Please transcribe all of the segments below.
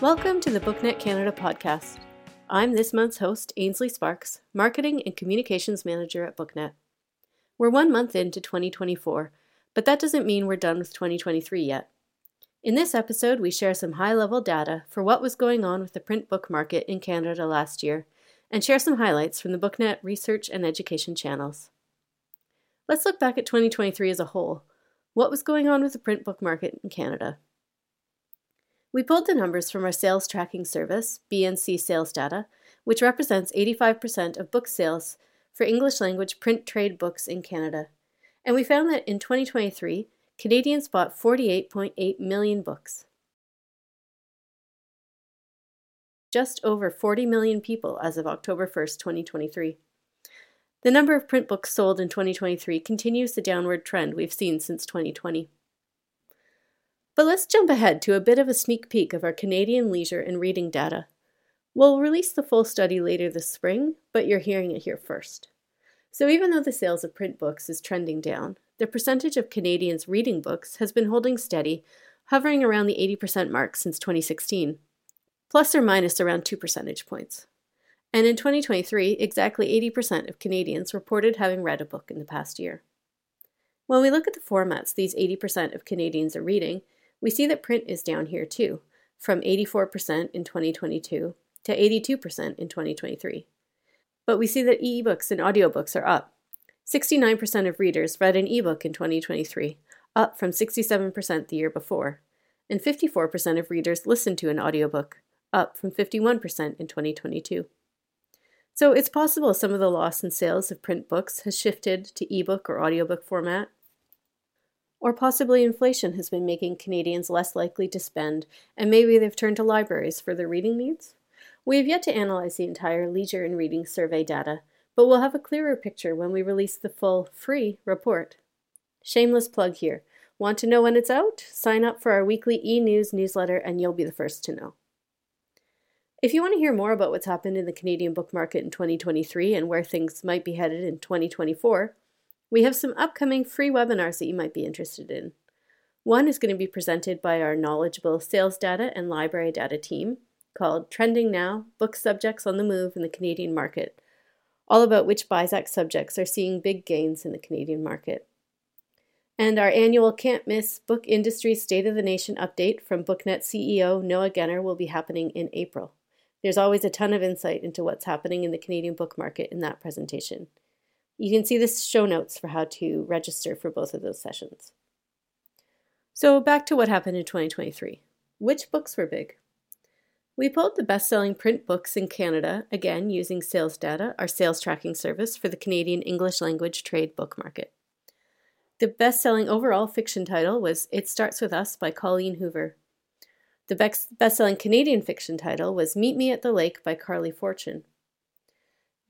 Welcome to the BookNet Canada podcast. I'm this month's host, Ainsley Sparks, Marketing and Communications Manager at BookNet. We're one month into 2024, but that doesn't mean we're done with 2023 yet. In this episode, we share some high level data for what was going on with the print book market in Canada last year and share some highlights from the BookNet research and education channels. Let's look back at 2023 as a whole. What was going on with the print book market in Canada? We pulled the numbers from our sales tracking service, BNC Sales Data, which represents 85% of book sales for English language print trade books in Canada. And we found that in 2023, Canadians bought 48.8 million books. Just over 40 million people as of October 1st, 2023. The number of print books sold in 2023 continues the downward trend we've seen since 2020. But let's jump ahead to a bit of a sneak peek of our Canadian leisure and reading data. We'll release the full study later this spring, but you're hearing it here first. So, even though the sales of print books is trending down, the percentage of Canadians reading books has been holding steady, hovering around the 80% mark since 2016, plus or minus around 2 percentage points. And in 2023, exactly 80% of Canadians reported having read a book in the past year. When we look at the formats these 80% of Canadians are reading, we see that print is down here too, from 84% in 2022 to 82% in 2023. But we see that ebooks and audiobooks are up. 69% of readers read an ebook in 2023, up from 67% the year before, and 54% of readers listened to an audiobook, up from 51% in 2022. So it's possible some of the loss in sales of print books has shifted to ebook or audiobook format, or possibly inflation has been making Canadians less likely to spend, and maybe they've turned to libraries for their reading needs? We have yet to analyze the entire leisure and reading survey data, but we'll have a clearer picture when we release the full, free report. Shameless plug here. Want to know when it's out? Sign up for our weekly e news newsletter and you'll be the first to know. If you want to hear more about what's happened in the Canadian book market in 2023 and where things might be headed in 2024, we have some upcoming free webinars that you might be interested in. One is going to be presented by our knowledgeable sales data and library data team called Trending Now Book Subjects on the Move in the Canadian Market, all about which BISAC subjects are seeing big gains in the Canadian market. And our annual Can't Miss Book Industry State of the Nation update from BookNet CEO Noah Genner will be happening in April. There's always a ton of insight into what's happening in the Canadian book market in that presentation. You can see the show notes for how to register for both of those sessions. So, back to what happened in 2023. Which books were big? We pulled the best selling print books in Canada, again using sales data, our sales tracking service for the Canadian English language trade book market. The best selling overall fiction title was It Starts With Us by Colleen Hoover. The best selling Canadian fiction title was Meet Me at the Lake by Carly Fortune.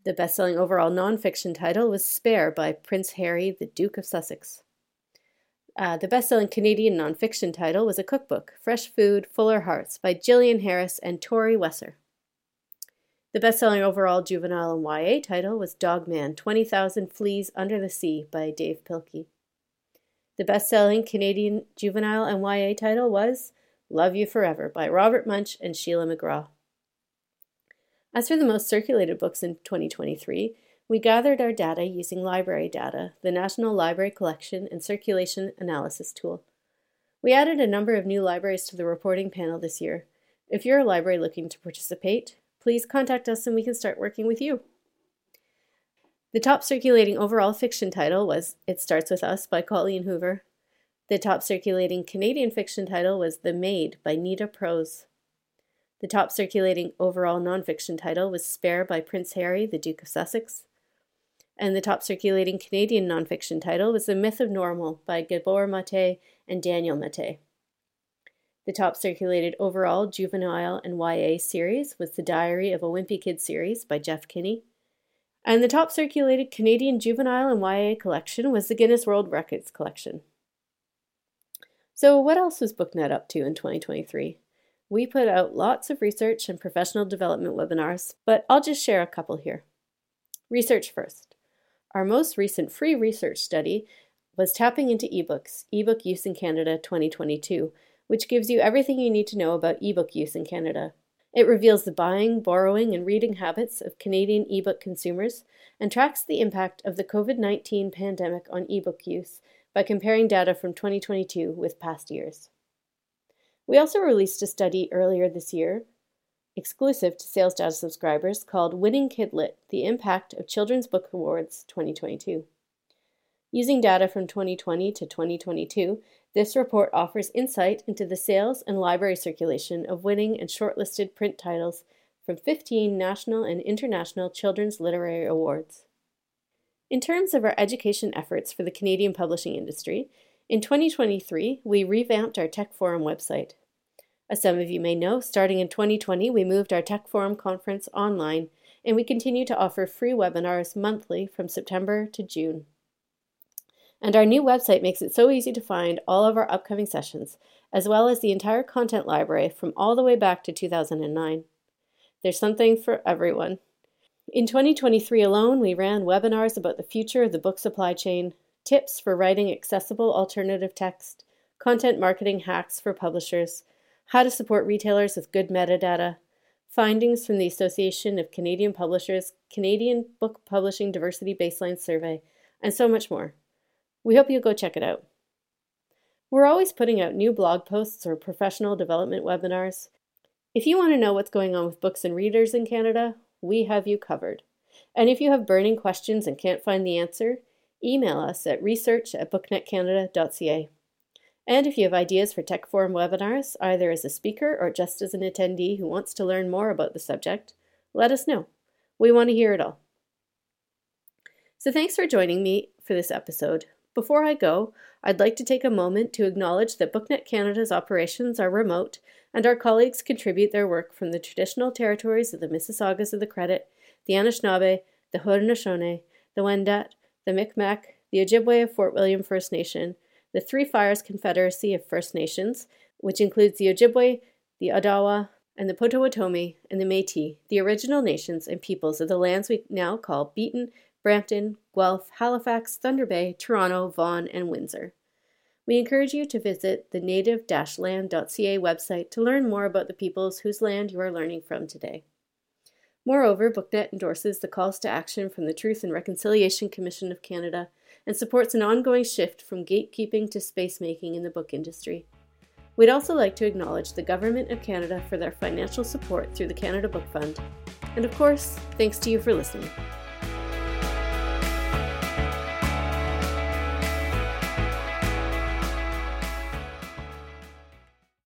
The best selling overall nonfiction title was Spare by Prince Harry, the Duke of Sussex. Uh, the best selling Canadian nonfiction title was a cookbook, Fresh Food, Fuller Hearts by Gillian Harris and Tori Wesszer. The best selling overall juvenile and YA title was Dogman 20,000 Fleas Under the Sea by Dav Pilkey. The best selling Canadian juvenile and YA title was Love You Forever by Robert Munsch and Sheila McGraw. As for the most circulated books in 2023, we gathered our data using library data, the National Library Collection and Circulation Analysis tool. We added a number of new libraries to the reporting panel this year. If you're a library looking to participate, please contact us and we can start working with you. The top circulating overall fiction title was It Starts With Us by Colleen Hoover. The top circulating Canadian fiction title was The Maid by Nita Prose. The top circulating overall nonfiction title was Spare by Prince Harry, the Duke of Sussex. And the top circulating Canadian nonfiction title was The Myth of Normal by Gabor Mate and Daniel Mate. The top circulated overall juvenile and YA series was The Diary of a Wimpy Kid series by Jeff Kinney. And the top circulated Canadian juvenile and YA collection was the Guinness World Records collection. So, what else was BookNet up to in 2023? We put out lots of research and professional development webinars, but I'll just share a couple here. Research first. Our most recent free research study was Tapping into eBooks, eBook Use in Canada 2022, which gives you everything you need to know about ebook use in Canada. It reveals the buying, borrowing, and reading habits of Canadian ebook consumers and tracks the impact of the COVID 19 pandemic on ebook use by comparing data from 2022 with past years. We also released a study earlier this year, exclusive to Sales Data subscribers, called Winning Kidlit The Impact of Children's Book Awards 2022. Using data from 2020 to 2022, this report offers insight into the sales and library circulation of winning and shortlisted print titles from 15 national and international children's literary awards. In terms of our education efforts for the Canadian publishing industry, in 2023, we revamped our Tech Forum website. As some of you may know, starting in 2020, we moved our Tech Forum conference online, and we continue to offer free webinars monthly from September to June. And our new website makes it so easy to find all of our upcoming sessions, as well as the entire content library from all the way back to 2009. There's something for everyone. In 2023 alone, we ran webinars about the future of the book supply chain, tips for writing accessible alternative text, content marketing hacks for publishers, how to support retailers with good metadata, findings from the Association of Canadian Publishers Canadian Book Publishing Diversity Baseline Survey, and so much more. We hope you'll go check it out. We're always putting out new blog posts or professional development webinars. If you want to know what's going on with books and readers in Canada, we have you covered. And if you have burning questions and can't find the answer, email us at research at booknetcanada.ca. And if you have ideas for Tech Forum webinars, either as a speaker or just as an attendee who wants to learn more about the subject, let us know. We want to hear it all. So thanks for joining me for this episode. Before I go, I'd like to take a moment to acknowledge that BookNet Canada's operations are remote and our colleagues contribute their work from the traditional territories of the Mississaugas of the Credit, the Anishinaabe, the Haudenosaunee, the Wendat, the Mi'kmaq, the Ojibwe of Fort William First Nation, the Three Fires Confederacy of First Nations, which includes the Ojibwe, the Odawa, and the Potawatomi and the Métis, the original nations and peoples of the lands we now call Beeton, Brampton, Guelph, Halifax, Thunder Bay, Toronto, Vaughan, and Windsor. We encourage you to visit the native land.ca website to learn more about the peoples whose land you are learning from today. Moreover, BookNet endorses the calls to action from the Truth and Reconciliation Commission of Canada and supports an ongoing shift from gatekeeping to space making in the book industry. We'd also like to acknowledge the Government of Canada for their financial support through the Canada Book Fund. And of course, thanks to you for listening.